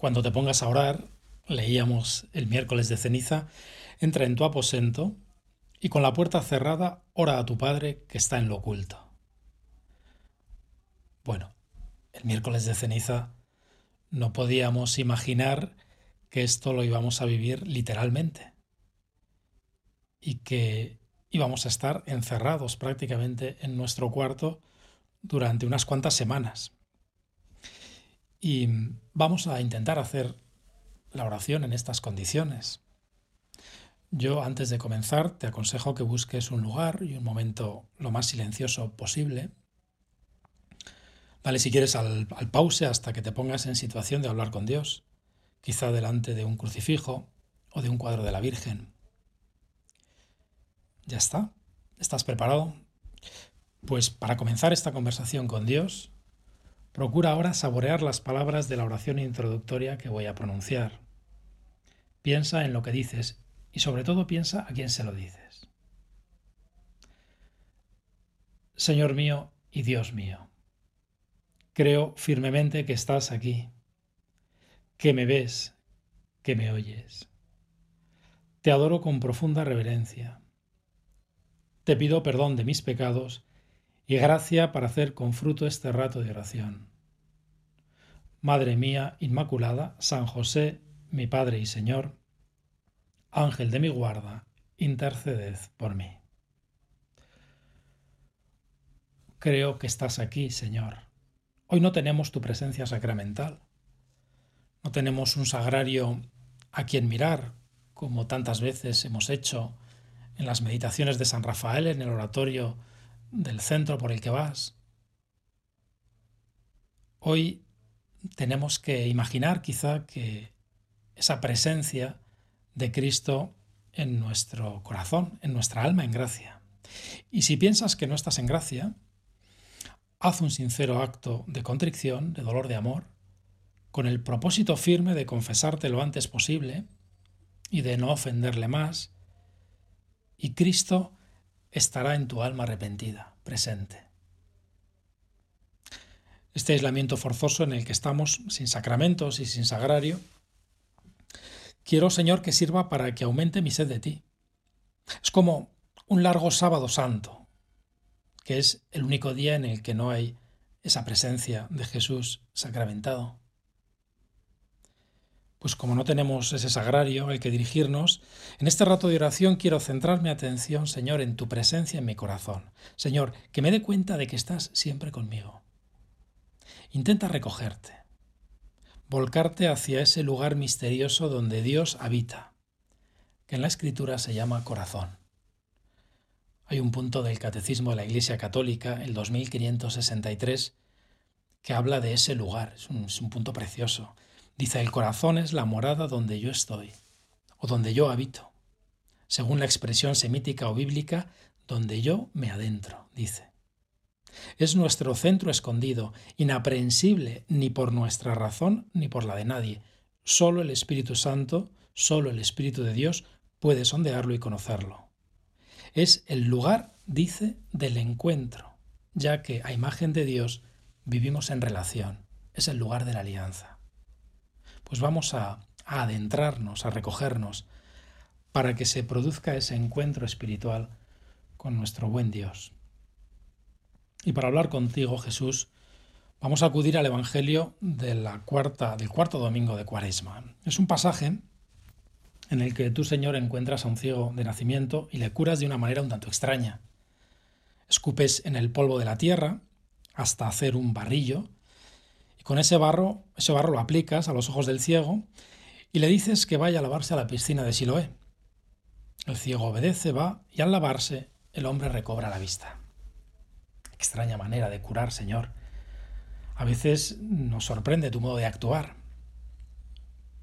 Cuando te pongas a orar, leíamos el miércoles de ceniza, entra en tu aposento y con la puerta cerrada ora a tu Padre que está en lo oculto. Bueno, el miércoles de ceniza no podíamos imaginar que esto lo íbamos a vivir literalmente y que íbamos a estar encerrados prácticamente en nuestro cuarto durante unas cuantas semanas. Y vamos a intentar hacer la oración en estas condiciones. Yo antes de comenzar te aconsejo que busques un lugar y un momento lo más silencioso posible. Dale si quieres al, pause hasta que te pongas en situación de hablar con Dios, quizá delante de un crucifijo o de un cuadro de la Virgen. ¿Ya está? ¿Estás preparado? Pues para comenzar esta conversación con Dios, procura ahora saborear las palabras de la oración introductoria que voy a pronunciar. Piensa en lo que dices y sobre todo piensa a quién se lo dices. Señor mío y Dios mío, creo firmemente que estás aquí, que me ves, que me oyes. Te adoro con profunda reverencia. Te pido perdón de mis pecados y gracia para hacer con fruto este rato de oración. Madre mía Inmaculada, San José, mi Padre y Señor, Ángel de mi guarda, interceded por mí. Creo que estás aquí, Señor. Hoy no tenemos tu presencia sacramental. No tenemos un sagrario a quien mirar, como tantas veces hemos hecho en las meditaciones de San Rafael en el oratorio del centro por el que vas. Hoy tenemos que imaginar quizá que esa presencia de Cristo en nuestro corazón, en nuestra alma en gracia. Y si piensas que no estás en gracia, haz un sincero acto de contrición, de dolor de amor, con el propósito firme de confesarte lo antes posible y de no ofenderle más, y Cristo estará en tu alma arrepentida, presente. Este aislamiento forzoso en el que estamos, sin sacramentos y sin sagrario, quiero, Señor, que sirva para que aumente mi sed de ti. Es como un largo sábado santo, que es el único día en el que no hay esa presencia de Jesús sacramentado. Pues como no tenemos ese sagrario al que dirigirnos, en este rato de oración quiero centrar mi atención, Señor, en tu presencia en mi corazón. Señor, que me dé cuenta de que estás siempre conmigo. Intenta recogerte, volcarte hacia ese lugar misterioso donde Dios habita, que en la Escritura se llama corazón. Hay un punto del Catecismo de la Iglesia Católica, el 2563, que habla de ese lugar. Es un, es un punto precioso Dice, el corazón es la morada donde yo estoy, o donde yo habito, según la expresión semítica o bíblica, donde yo me adentro, dice. Es nuestro centro escondido, inaprehensible ni por nuestra razón ni por la de nadie. Solo el Espíritu Santo, solo el Espíritu de Dios puede sondearlo y conocerlo. Es el lugar, dice, del encuentro, ya que a imagen de Dios vivimos en relación. Es el lugar de la alianza pues vamos a, adentrarnos, a recogernos, para que se produzca ese encuentro espiritual con nuestro buen Dios. Y para hablar contigo, Jesús, vamos a acudir al Evangelio del cuarto domingo de Cuaresma. Es un pasaje en el que tú, Señor, encuentras a un ciego de nacimiento y le curas de una manera un tanto extraña. Escupes en el polvo de la tierra hasta hacer un barrillo con ese barro, ese barro lo aplicas a los ojos del ciego y le dices que vaya a lavarse a la piscina de Siloé. El ciego obedece, va y al lavarse el hombre recobra la vista. Extraña manera de curar, Señor. A veces nos sorprende tu modo de actuar,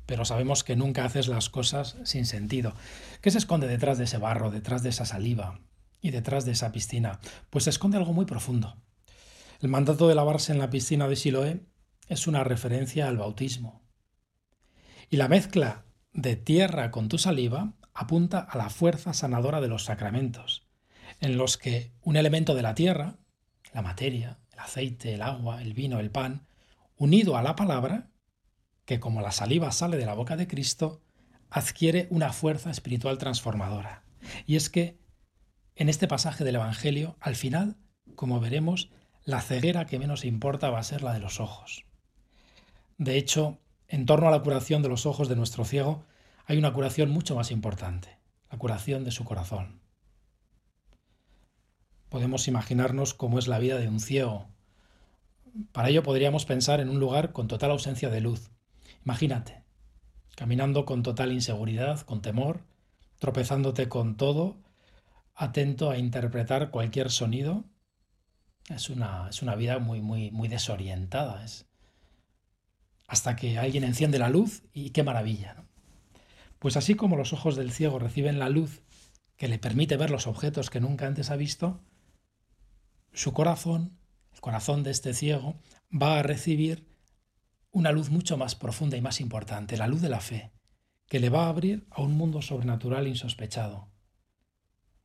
pero sabemos que nunca haces las cosas sin sentido. ¿Qué se esconde detrás de ese barro, detrás de esa saliva y detrás de esa piscina? Pues se esconde algo muy profundo. El mandato de lavarse en la piscina de Siloé es una referencia al bautismo. Y la mezcla de tierra con tu saliva apunta a la fuerza sanadora de los sacramentos, en los que un elemento de la tierra, la materia, el aceite, el agua, el vino, el pan, unido a la palabra, que como la saliva sale de la boca de Cristo, adquiere una fuerza espiritual transformadora. Y es que en este pasaje del Evangelio, al final, como veremos, la ceguera que menos importa va a ser la de los ojos. De hecho, en torno a la curación de los ojos de nuestro ciego, hay una curación mucho más importante, la curación de su corazón. Podemos imaginarnos cómo es la vida de un ciego. Para ello podríamos pensar en un lugar con total ausencia de luz. Imagínate, caminando con total inseguridad, con temor, tropezándote con todo, atento a interpretar cualquier sonido. Es una, es una vida muy, muy, muy desorientada. Es, hasta que alguien enciende la luz y qué maravilla. Pues así como los ojos del ciego reciben la luz que le permite ver los objetos que nunca antes ha visto, su corazón, el corazón de este ciego, va a recibir una luz mucho más profunda y más importante, la luz de la fe, que le va a abrir a un mundo sobrenatural insospechado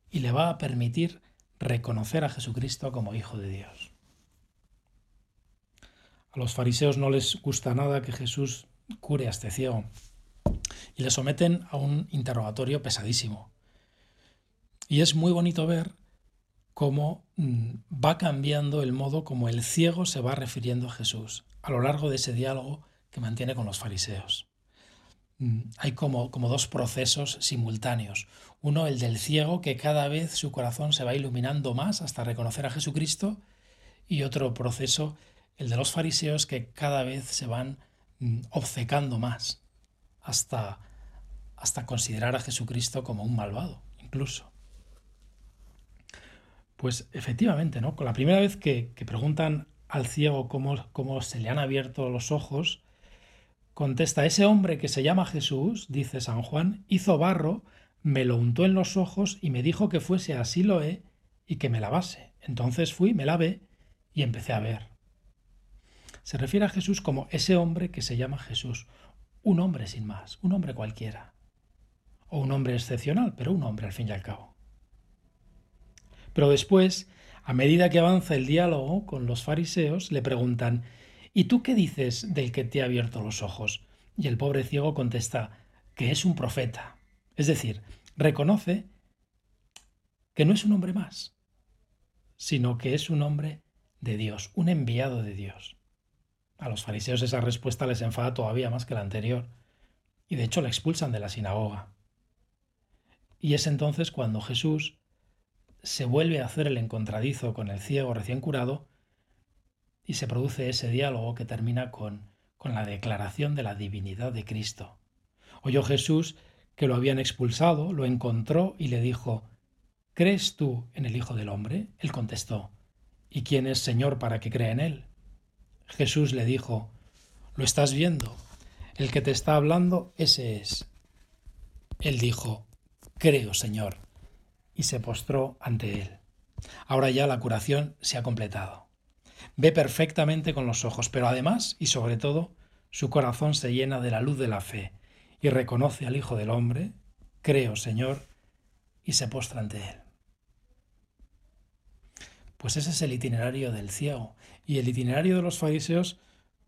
y le va a permitir reconocer a Jesucristo como Hijo de Dios. A los fariseos no les gusta nada que Jesús cure a este ciego y le someten a un interrogatorio pesadísimo. Y es muy bonito ver cómo mm, va cambiando el modo como el ciego se va refiriendo a Jesús a lo largo de ese diálogo que mantiene con los fariseos. Mm, hay como, como dos procesos simultáneos. Uno, el del ciego, que cada vez su corazón se va iluminando más hasta reconocer a Jesucristo, y otro proceso, el de los fariseos, que cada vez se van mm, obcecando más hasta, hasta considerar a Jesucristo como un malvado, incluso. Pues efectivamente, ¿no? Con la primera vez que, preguntan al ciego cómo, cómo se le han abierto los ojos, contesta, ese hombre que se llama Jesús, dice San Juan, hizo barro, me lo untó en los ojos y me dijo que fuese a Siloé y que me lavase. Entonces fui, me lavé y empecé a ver. Se refiere a Jesús como ese hombre que se llama Jesús, un hombre sin más, un hombre cualquiera, o un hombre excepcional, pero un hombre al fin y al cabo. Pero después, a medida que avanza el diálogo con los fariseos, le preguntan, ¿y tú qué dices del que te ha abierto los ojos? Y el pobre ciego contesta, que es un profeta. Es decir, reconoce que no es un hombre más, sino que es un hombre de Dios, un enviado de Dios. A los fariseos esa respuesta les enfada todavía más que la anterior, y de hecho la expulsan de la sinagoga. Y es entonces cuando Jesús se vuelve a hacer el encontradizo con el ciego recién curado y se produce ese diálogo que termina con, la declaración de la divinidad de Cristo. Oyó Jesús que lo habían expulsado, lo encontró y le dijo, ¿Crees tú en el Hijo del Hombre? Él contestó, ¿y quién es Señor para que crea en él? Jesús le dijo, ¿lo estás viendo? El que te está hablando, ese es. Él dijo, Creo, Señor, y se postró ante él. Ahora ya la curación se ha completado. Ve perfectamente con los ojos, pero además y sobre todo su corazón se llena de la luz de la fe y reconoce al Hijo del Hombre, creo Señor, y se postra ante él. Pues ese es el itinerario del ciego. Y el itinerario de los fariseos,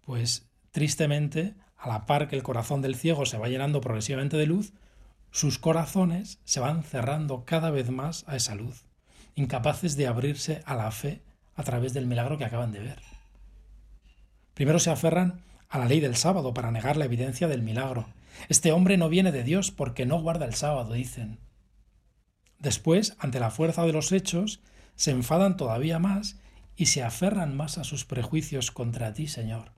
pues tristemente, a la par que el corazón del ciego se va llenando progresivamente de luz, sus corazones se van cerrando cada vez más a esa luz, incapaces de abrirse a la fe a través del milagro que acaban de ver. Primero se aferran a la ley del sábado para negar la evidencia del milagro. Este hombre no viene de Dios porque no guarda el sábado, dicen. Después, ante la fuerza de los hechos, se enfadan todavía más y se aferran más a sus prejuicios contra ti, Señor.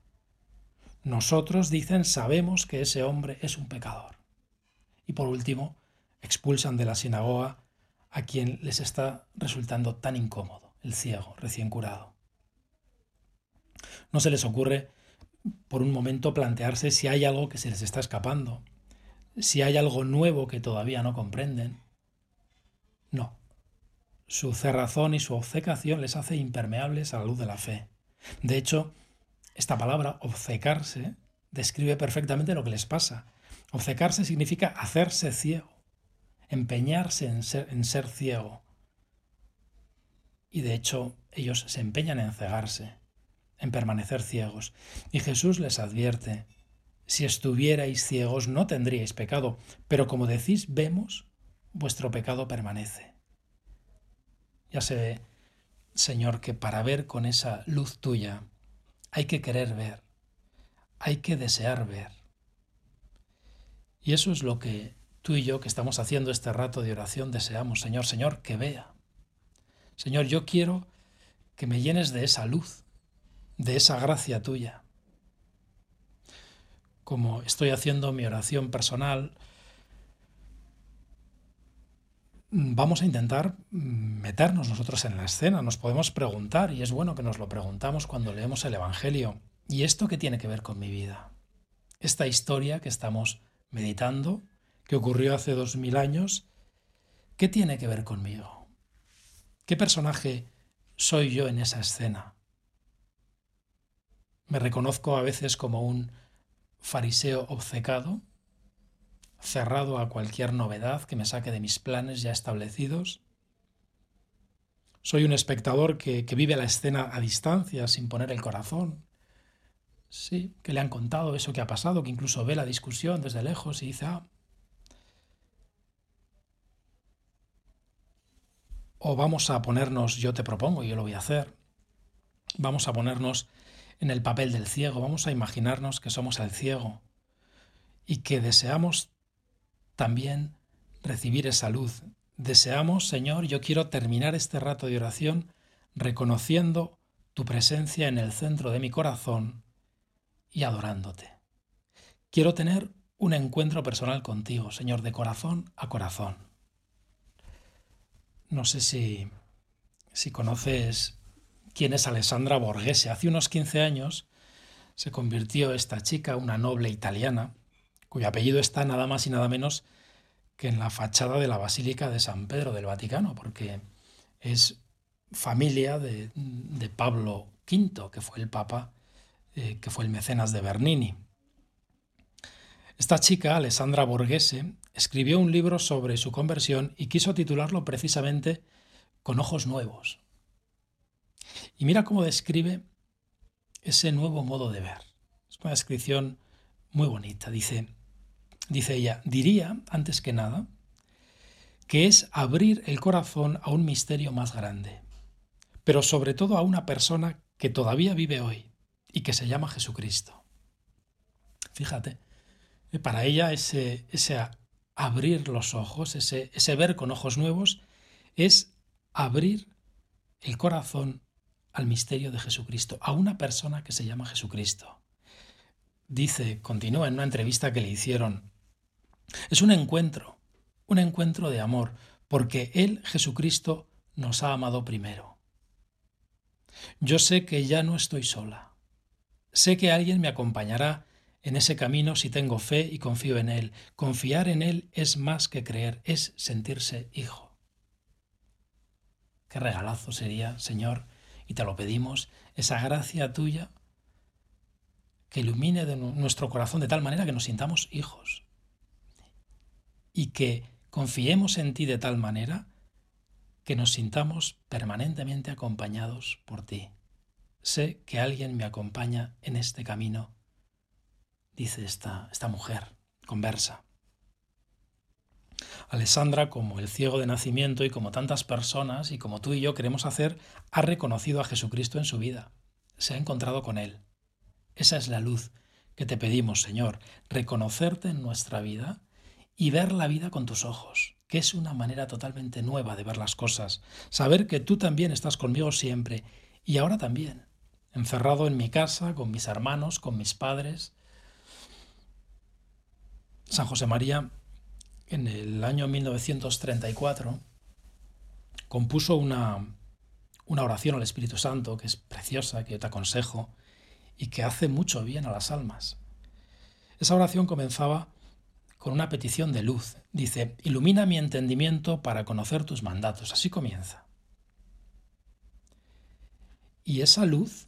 Nosotros, dicen, sabemos que ese hombre es un pecador. Y por último, expulsan de la sinagoga a quien les está resultando tan incómodo, el ciego recién curado. No se les ocurre por un momento plantearse si hay algo que se les está escapando, si hay algo nuevo que todavía no comprenden. Su cerrazón y su obcecación les hace impermeables a la luz de la fe. De hecho, esta palabra, obcecarse, describe perfectamente lo que les pasa. Obcecarse significa hacerse ciego, empeñarse en ser, en ser ciego. Y de hecho ellos se empeñan en cegarse, en permanecer ciegos. Y Jesús les advierte, Si estuvierais ciegos no tendríais pecado, pero como decís, vemos, vuestro pecado permanece. Ya se ve, Señor, que para ver con esa luz tuya hay que querer ver, hay que desear ver. Y eso es lo que tú y yo que estamos haciendo este rato de oración deseamos, Señor, Señor, que vea. Señor, yo quiero que me llenes de esa luz, de esa gracia tuya. Como estoy haciendo mi oración personal, vamos a intentar meternos nosotros en la escena, nos podemos preguntar, y es bueno que nos lo preguntamos cuando leemos el Evangelio, ¿y esto qué tiene que ver con mi vida? Esta historia que estamos meditando, que ocurrió hace dos mil años, ¿qué tiene que ver conmigo? ¿Qué personaje soy yo en esa escena? ¿Me reconozco a veces como un fariseo obcecado, cerrado a cualquier novedad que me saque de mis planes ya establecidos? ¿Soy un espectador que, que vive la escena a distancia sin poner el corazón, Sí, que le han contado eso que ha pasado, que incluso ve la discusión desde lejos y dice, ah, o vamos a ponernos, yo te propongo, yo lo voy a hacer, vamos a ponernos en el papel del ciego, vamos a imaginarnos que somos el ciego y que deseamos también recibir esa luz. Deseamos, Señor, yo quiero terminar este rato de oración reconociendo tu presencia en el centro de mi corazón y adorándote. Quiero tener un encuentro personal contigo, Señor, de corazón a corazón. No sé si, si conoces quién es Alessandra Borghese. Hace unos 15 años se convirtió esta chica, una noble italiana, cuyo apellido está nada más y nada menos que en la fachada de la Basílica de San Pedro del Vaticano, porque es familia de, de Pablo V, que fue el Papa eh, que fue el mecenas de Bernini. Esta chica, Alessandra Borghese, escribió un libro sobre su conversión y quiso titularlo precisamente Con ojos nuevos. Y mira cómo describe ese nuevo modo de ver. Es una descripción muy bonita. Dice, dice ella, diría, antes que nada, que es abrir el corazón a un misterio más grande, pero sobre todo a una persona que todavía vive hoy, y que se llama Jesucristo. Fíjate, eh, para ella ese, ese abrir los ojos, ese, ese ver con ojos nuevos, es abrir el corazón al misterio de Jesucristo, a una persona que se llama Jesucristo. Dice, continúa en una entrevista que le hicieron, es un encuentro, un encuentro de amor, porque Él, Jesucristo, nos ha amado primero. Yo sé que ya no estoy sola. Sé que alguien me acompañará en ese camino si tengo fe y confío en Él. Confiar en Él es más que creer, es sentirse hijo. Qué regalazo sería, Señor, y te lo pedimos, esa gracia tuya que ilumine de nuestro corazón de tal manera que nos sintamos hijos y que confiemos en ti de tal manera que nos sintamos permanentemente acompañados por ti. Sé que alguien me acompaña en este camino, dice esta, esta mujer, conversa. Alessandra, como el ciego de nacimiento y como tantas personas y como tú y yo queremos hacer, ha reconocido a Jesucristo en su vida, se ha encontrado con Él. Esa es la luz que te pedimos, Señor, reconocerte en nuestra vida y ver la vida con tus ojos, que es una manera totalmente nueva de ver las cosas, saber que tú también estás conmigo siempre y ahora también, encerrado en mi casa, con mis hermanos, con mis padres. San José María, en el año 1934, compuso una, una oración al Espíritu Santo que es preciosa, que yo te aconsejo y que hace mucho bien a las almas. Esa oración comenzaba con una petición de luz. Dice, ilumina mi entendimiento para conocer tus mandatos. Así comienza. Y esa luz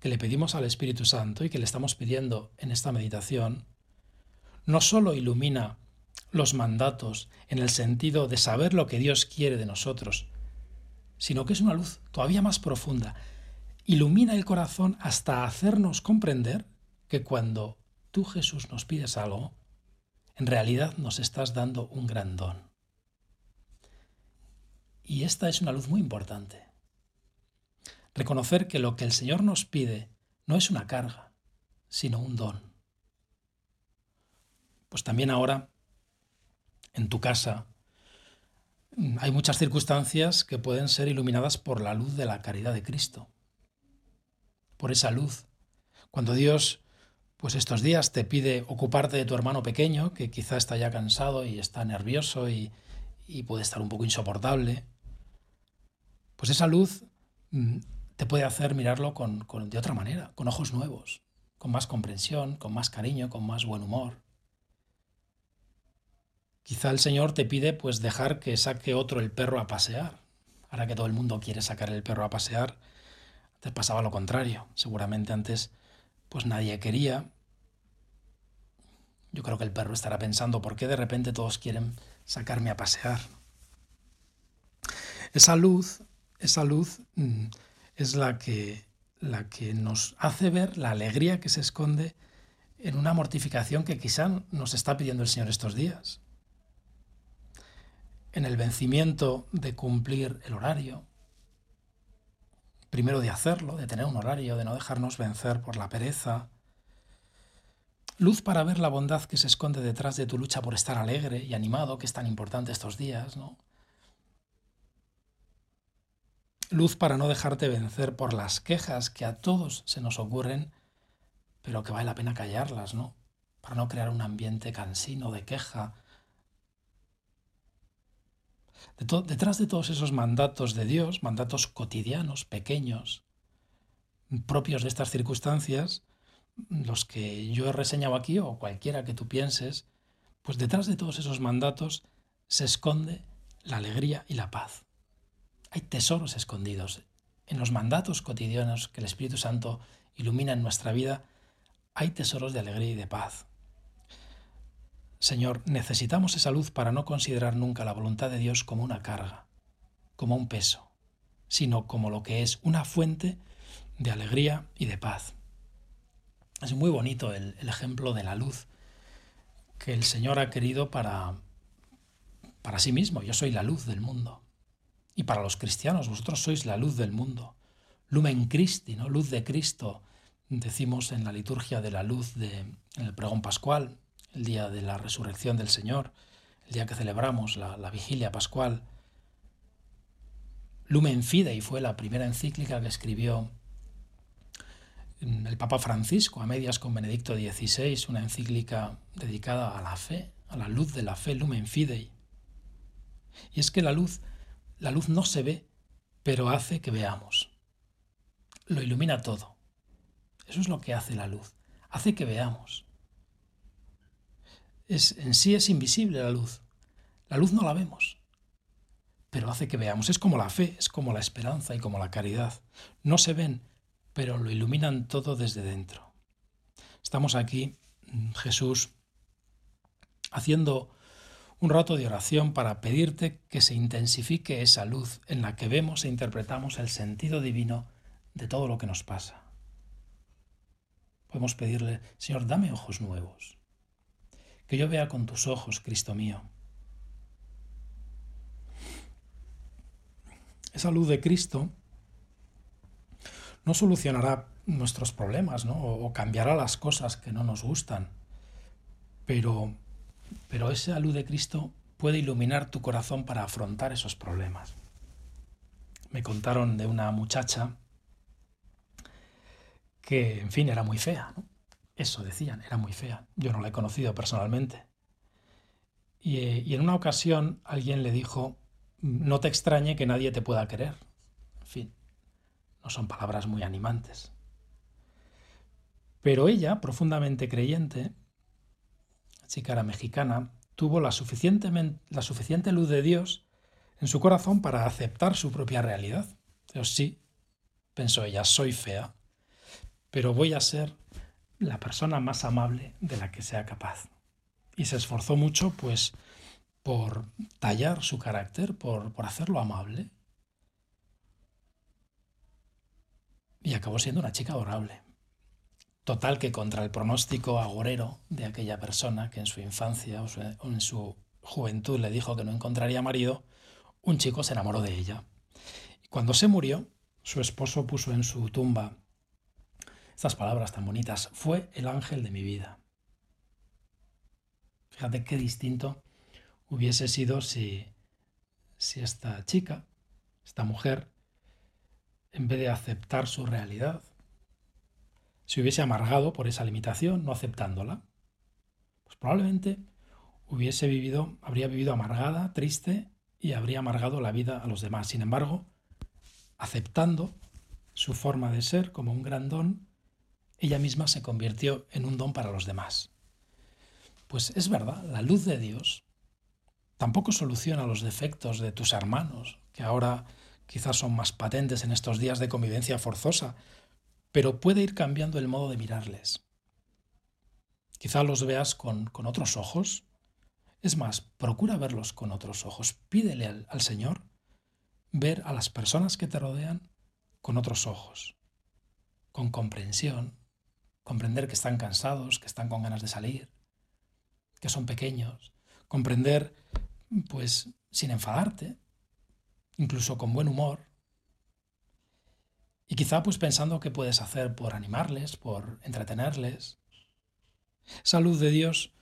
que le pedimos al Espíritu Santo y que le estamos pidiendo en esta meditación, no solo ilumina los mandatos en el sentido de saber lo que Dios quiere de nosotros, sino que es una luz todavía más profunda. Ilumina el corazón hasta hacernos comprender que cuando tú Jesús nos pides algo, en realidad nos estás dando un gran don. Y esta es una luz muy importante. Reconocer que lo que el Señor nos pide no es una carga, sino un don. Pues también ahora, en tu casa, hay muchas circunstancias que pueden ser iluminadas por la luz de la caridad de Cristo. Por esa luz. Cuando Dios, pues estos días te pide ocuparte de tu hermano pequeño, que quizá está ya cansado y está nervioso y, puede estar un poco insoportable, pues esa luz mm, te puede hacer mirarlo con, de otra manera, con ojos nuevos, con más comprensión, con más cariño, con más buen humor. Quizá el Señor te pide pues dejar que saque otro el perro a pasear. Ahora que todo el mundo quiere sacar el perro a pasear, te pasaba lo contrario. Seguramente antes pues nadie quería. Yo creo que el perro estará pensando, ¿por qué de repente todos quieren sacarme a pasear? Esa luz, esa luz mm, es la que, la que nos hace ver la alegría que se esconde en una mortificación que quizá nos está pidiendo el Señor estos días en el vencimiento de cumplir el horario, primero de hacerlo, de tener un horario, de no dejarnos vencer por la pereza, luz para ver la bondad que se esconde detrás de tu lucha por estar alegre y animado, que es tan importante estos días, ¿no? Luz para no dejarte vencer por las quejas que a todos se nos ocurren, pero que vale la pena callarlas, ¿no? Para no crear un ambiente cansino de queja, detrás de todos esos mandatos de Dios, mandatos cotidianos, pequeños, propios de estas circunstancias, los que yo he reseñado aquí o cualquiera que tú pienses, pues detrás de todos esos mandatos se esconde la alegría y la paz. Hay tesoros escondidos. En los mandatos cotidianos que el Espíritu Santo ilumina en nuestra vida, hay tesoros de alegría y de paz. Señor, necesitamos esa luz para no considerar nunca la voluntad de Dios como una carga, como un peso, sino como lo que es una fuente de alegría y de paz. Es muy bonito el, ejemplo de la luz que el Señor ha querido para, para sí mismo. Yo soy la luz del mundo. Y para los cristianos, vosotros sois la luz del mundo. Lumen Christi, ¿no? Luz de Cristo. Decimos en la liturgia de la luz de, en el pregón pascual, el día de la resurrección del Señor, el día que celebramos la, vigilia pascual. Lumen Fidei fue la primera encíclica que escribió el Papa Francisco, a medias con Benedicto XVI, una encíclica dedicada a la fe, a la luz de la fe, Lumen Fidei. Y es que la luz, la luz no se ve, pero hace que veamos. Lo ilumina todo. Eso es lo que hace la luz. Hace que veamos en sí es invisible la luz. La luz no la vemos, pero hace que veamos. Es como la fe, es como la esperanza y como la caridad. No se ven, pero lo iluminan todo desde dentro. Estamos aquí, mm, Jesús, haciendo un rato de oración para pedirte que se intensifique esa luz en la que vemos e interpretamos el sentido divino de todo lo que nos pasa. Podemos pedirle, Señor, dame ojos nuevos que yo vea con tus ojos, Cristo mío. Esa luz de Cristo no solucionará nuestros problemas, ¿no? O, cambiará las cosas que no nos gustan. Pero, pero esa luz de Cristo puede iluminar tu corazón para afrontar esos problemas. Me contaron de una muchacha que, en fin, era muy fea, ¿no? Eso decían, era muy fea. Yo no la he conocido personalmente. Y, en una ocasión alguien le dijo, no te extrañe que nadie te pueda querer. En fin, no son palabras muy animantes. Pero ella, profundamente creyente, chica era mexicana, tuvo la, la suficiente luz de Dios en su corazón para aceptar su propia realidad. Pero sí, pensó ella, soy fea, pero voy a ser la persona más amable de la que sea capaz. Y se esforzó mucho, pues, por tallar su carácter, por, por hacerlo amable. Y acabó siendo una chica adorable. Total que contra el pronóstico agorero de aquella persona que en su infancia o en su juventud le dijo que no encontraría marido, un chico se enamoró de ella. Y cuando se murió, su esposo puso en su tumba estas palabras tan bonitas, fue el ángel de mi vida. Fíjate qué distinto hubiese sido si, si esta chica, esta mujer, en vez de aceptar su realidad, se hubiese amargado por esa limitación, no aceptándola, pues probablemente hubiese vivido, habría vivido amargada, triste y habría amargado la vida a los demás. Sin embargo, aceptando su forma de ser como un gran don, ella misma se convirtió en un don para los demás. Pues es verdad, la luz de Dios tampoco soluciona los defectos de tus hermanos, que ahora quizás son más patentes en estos días de convivencia forzosa, pero puede ir cambiando el modo de mirarles. Quizá los veas con, con otros ojos. Es más, procura verlos con otros ojos. Pídele al, al Señor ver a las personas que te rodean con otros ojos, con comprensión, comprender que están cansados, que están con ganas de salir, que son pequeños, comprender, pues, sin enfadarte, incluso con buen humor, y quizá pues pensando qué puedes hacer por animarles, por entretenerles. Esa luz de Dios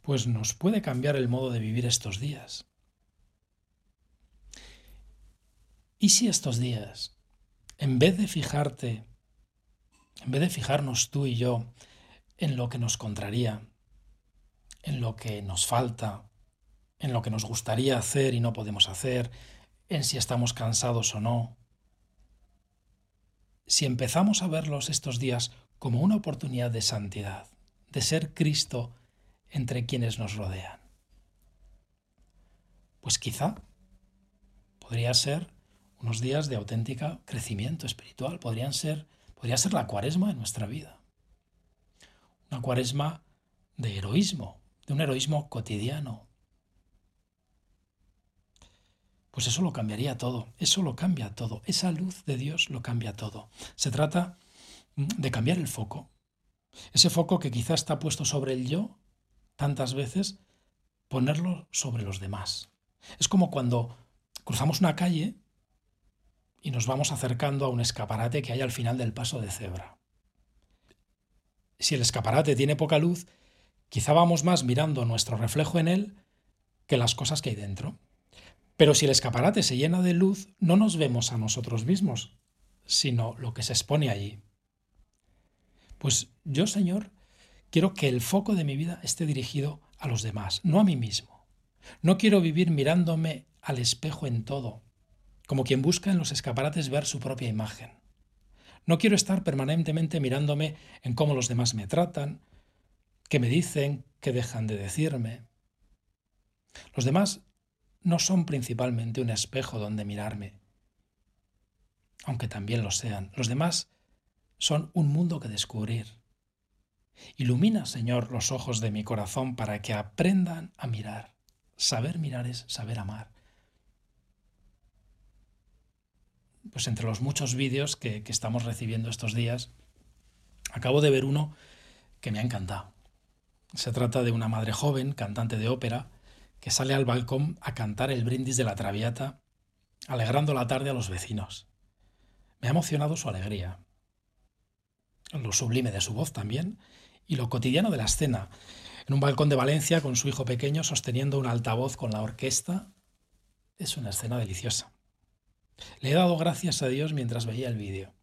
pues nos puede cambiar el modo de vivir estos días. ¿Y si estos días, en vez de fijarte, en vez de fijarnos tú y yo en lo que nos contraría, en lo que nos falta, en lo que nos gustaría hacer y no podemos hacer, en si estamos cansados o no, si empezamos a verlos estos días como una oportunidad de santidad, de ser Cristo entre quienes nos rodean. Pues quizá podría ser unos días de auténtica crecimiento espiritual, podrían ser, podría ser la cuaresma de nuestra vida. Una cuaresma de heroísmo, de un heroísmo cotidiano, pues eso lo cambiaría todo, eso lo cambia todo, esa luz de Dios lo cambia todo. Se trata mm, de cambiar el foco, ese foco que quizás está puesto sobre el yo tantas veces, ponerlo sobre los demás. Es como cuando cruzamos una calle y nos vamos acercando a un escaparate que hay al final del paso de cebra. Si el escaparate tiene poca luz, quizá vamos más mirando nuestro reflejo en él que las cosas que hay dentro. Pero si el escaparate se llena de luz, no nos vemos a nosotros mismos, sino lo que se expone allí. Pues yo, Señor, quiero que el foco de mi vida esté dirigido a los demás, no a mí mismo. No quiero vivir mirándome al espejo en todo, como quien busca en los escaparates ver su propia imagen. No quiero estar permanentemente mirándome en cómo los demás me tratan, qué me dicen, qué dejan de decirme. Los demás no son principalmente un espejo donde mirarme, aunque también lo sean. Los demás son un mundo que descubrir. Ilumina, Señor, los ojos de mi corazón para que aprendan a mirar. Saber mirar es saber amar. Pues entre los muchos vídeos que, estamos recibiendo estos días, acabo de ver uno que me ha encantado. Se trata de una madre joven, cantante de ópera, que sale al balcón a cantar el brindis de la Traviata, alegrando la tarde a los vecinos. Me ha emocionado su alegría, lo sublime de su voz también, y lo cotidiano de la escena, en un balcón de Valencia con su hijo pequeño sosteniendo un altavoz con la orquesta. Es una escena deliciosa. Le he dado gracias a Dios mientras veía el vídeo.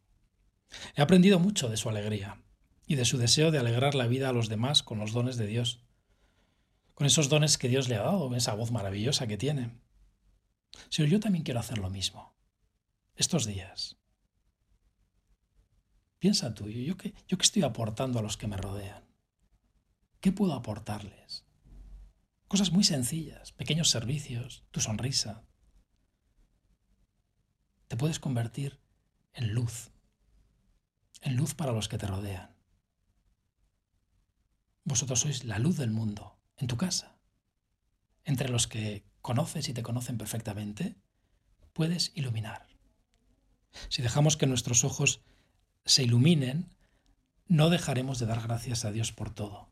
He aprendido mucho de su alegría y de su deseo de alegrar la vida a los demás con los dones de Dios con esos dones que Dios le ha dado, esa voz maravillosa que tiene. Señor, yo también quiero hacer lo mismo. Estos días. Piensa tú, ¿yo qué, yo qué estoy aportando a los que me rodean? ¿Qué puedo aportarles? Cosas muy sencillas, pequeños servicios, tu sonrisa. Te puedes convertir en luz, en luz para los que te rodean. Vosotros sois la luz del mundo en tu casa, entre los que conoces y te conocen perfectamente, puedes iluminar. Si dejamos que nuestros ojos se iluminen, no dejaremos de dar gracias a Dios por todo.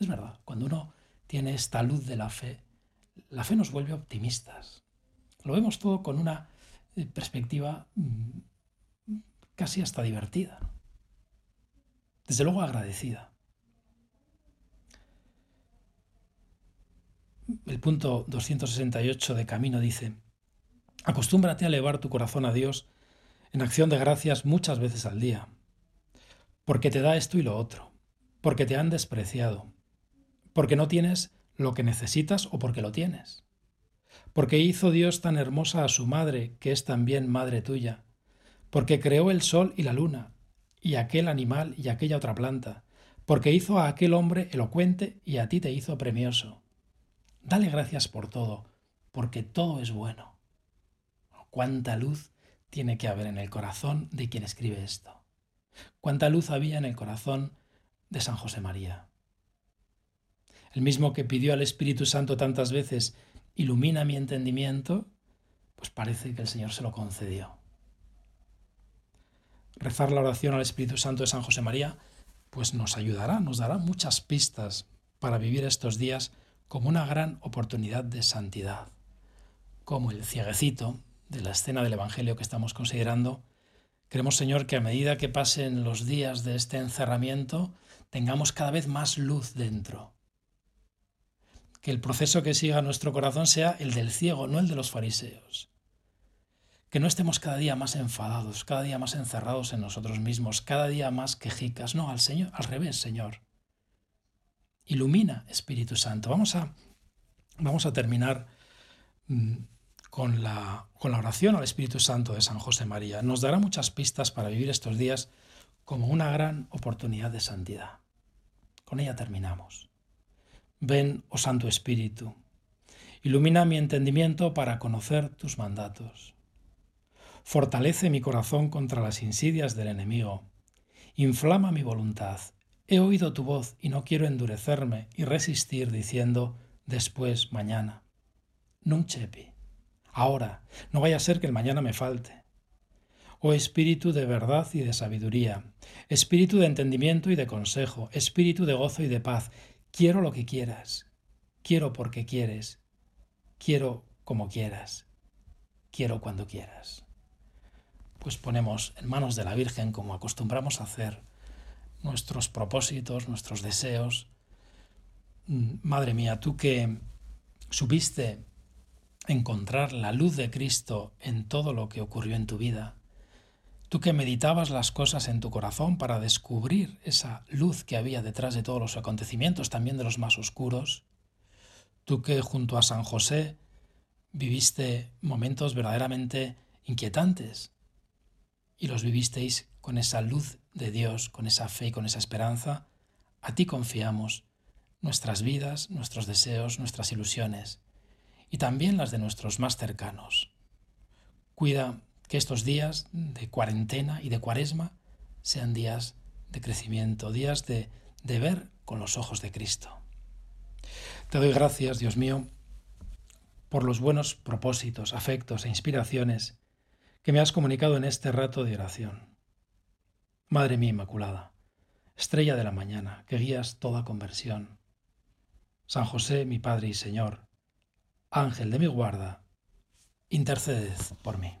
Es verdad, cuando uno tiene esta luz de la fe, la fe nos vuelve optimistas. Lo vemos todo con una perspectiva mm, casi hasta divertida. Desde luego agradecida. El punto 268 de Camino dice, acostúmbrate a elevar tu corazón a Dios en acción de gracias muchas veces al día, porque te da esto y lo otro, porque te han despreciado, porque no tienes lo que necesitas o porque lo tienes, porque hizo Dios tan hermosa a su madre, que es también madre tuya, porque creó el sol y la luna, y aquel animal y aquella otra planta, porque hizo a aquel hombre elocuente y a ti te hizo premioso. Dale gracias por todo, porque todo es bueno. Cuánta luz tiene que haber en el corazón de quien escribe esto. Cuánta luz había en el corazón de San José María. El mismo que pidió al Espíritu Santo tantas veces, ilumina mi entendimiento, pues parece que el Señor se lo concedió. Rezar la oración al Espíritu Santo de San José María, pues nos ayudará, nos dará muchas pistas para vivir estos días como una gran oportunidad de santidad, como el cieguecito de la escena del Evangelio que estamos considerando, Queremos, Señor, que a medida que pasen los días de este encerramiento, tengamos cada vez más luz dentro. Que el proceso que siga nuestro corazón sea el del ciego, no el de los fariseos. Que no estemos cada día más enfadados, cada día más encerrados en nosotros mismos, cada día más quejicas. No, al Señor, al revés, Señor. Ilumina, Espíritu Santo. Vamos a, vamos a terminar mm, con la, con la oración al Espíritu Santo de San José María. Nos dará muchas pistas para vivir estos días como una gran oportunidad de santidad. Con ella terminamos. Ven, oh Santo Espíritu, ilumina mi entendimiento para conocer tus mandatos. Fortalece mi corazón contra las insidias del enemigo. Inflama mi voluntad. He oído tu voz y no quiero endurecerme y resistir diciendo después mañana. Nunchepi ahora, no vaya a ser que el mañana me falte. Oh Espíritu de verdad y de sabiduría, Espíritu de entendimiento y de consejo, Espíritu de gozo y de paz, quiero lo que quieras, quiero porque quieres, quiero como quieras, quiero cuando quieras. Pues ponemos en manos de la Virgen, como acostumbramos a hacer, nuestros propósitos, nuestros deseos. Mm, Madre mía, tú que supiste encontrar la luz de Cristo en todo lo que ocurrió en tu vida, tú que meditabas las cosas en tu corazón para descubrir esa luz que había detrás de todos los acontecimientos, también de los más oscuros, tú que junto a San José viviste momentos verdaderamente inquietantes y los vivisteis con esa luz de Dios, con esa fe y con esa esperanza, a ti confiamos nuestras vidas, nuestros deseos, nuestras ilusiones y también las de nuestros más cercanos. Cuida que estos días de cuarentena y de cuaresma sean días de crecimiento, días de, de ver con los ojos de Cristo. Te doy gracias, Dios mío, por los buenos propósitos, afectos e inspiraciones que me has comunicado en este rato de oración. Madre mía Inmaculada, estrella de la mañana, que guías toda conversión. San José, mi Padre y Señor, Ángel de mi guarda, interceded por mí.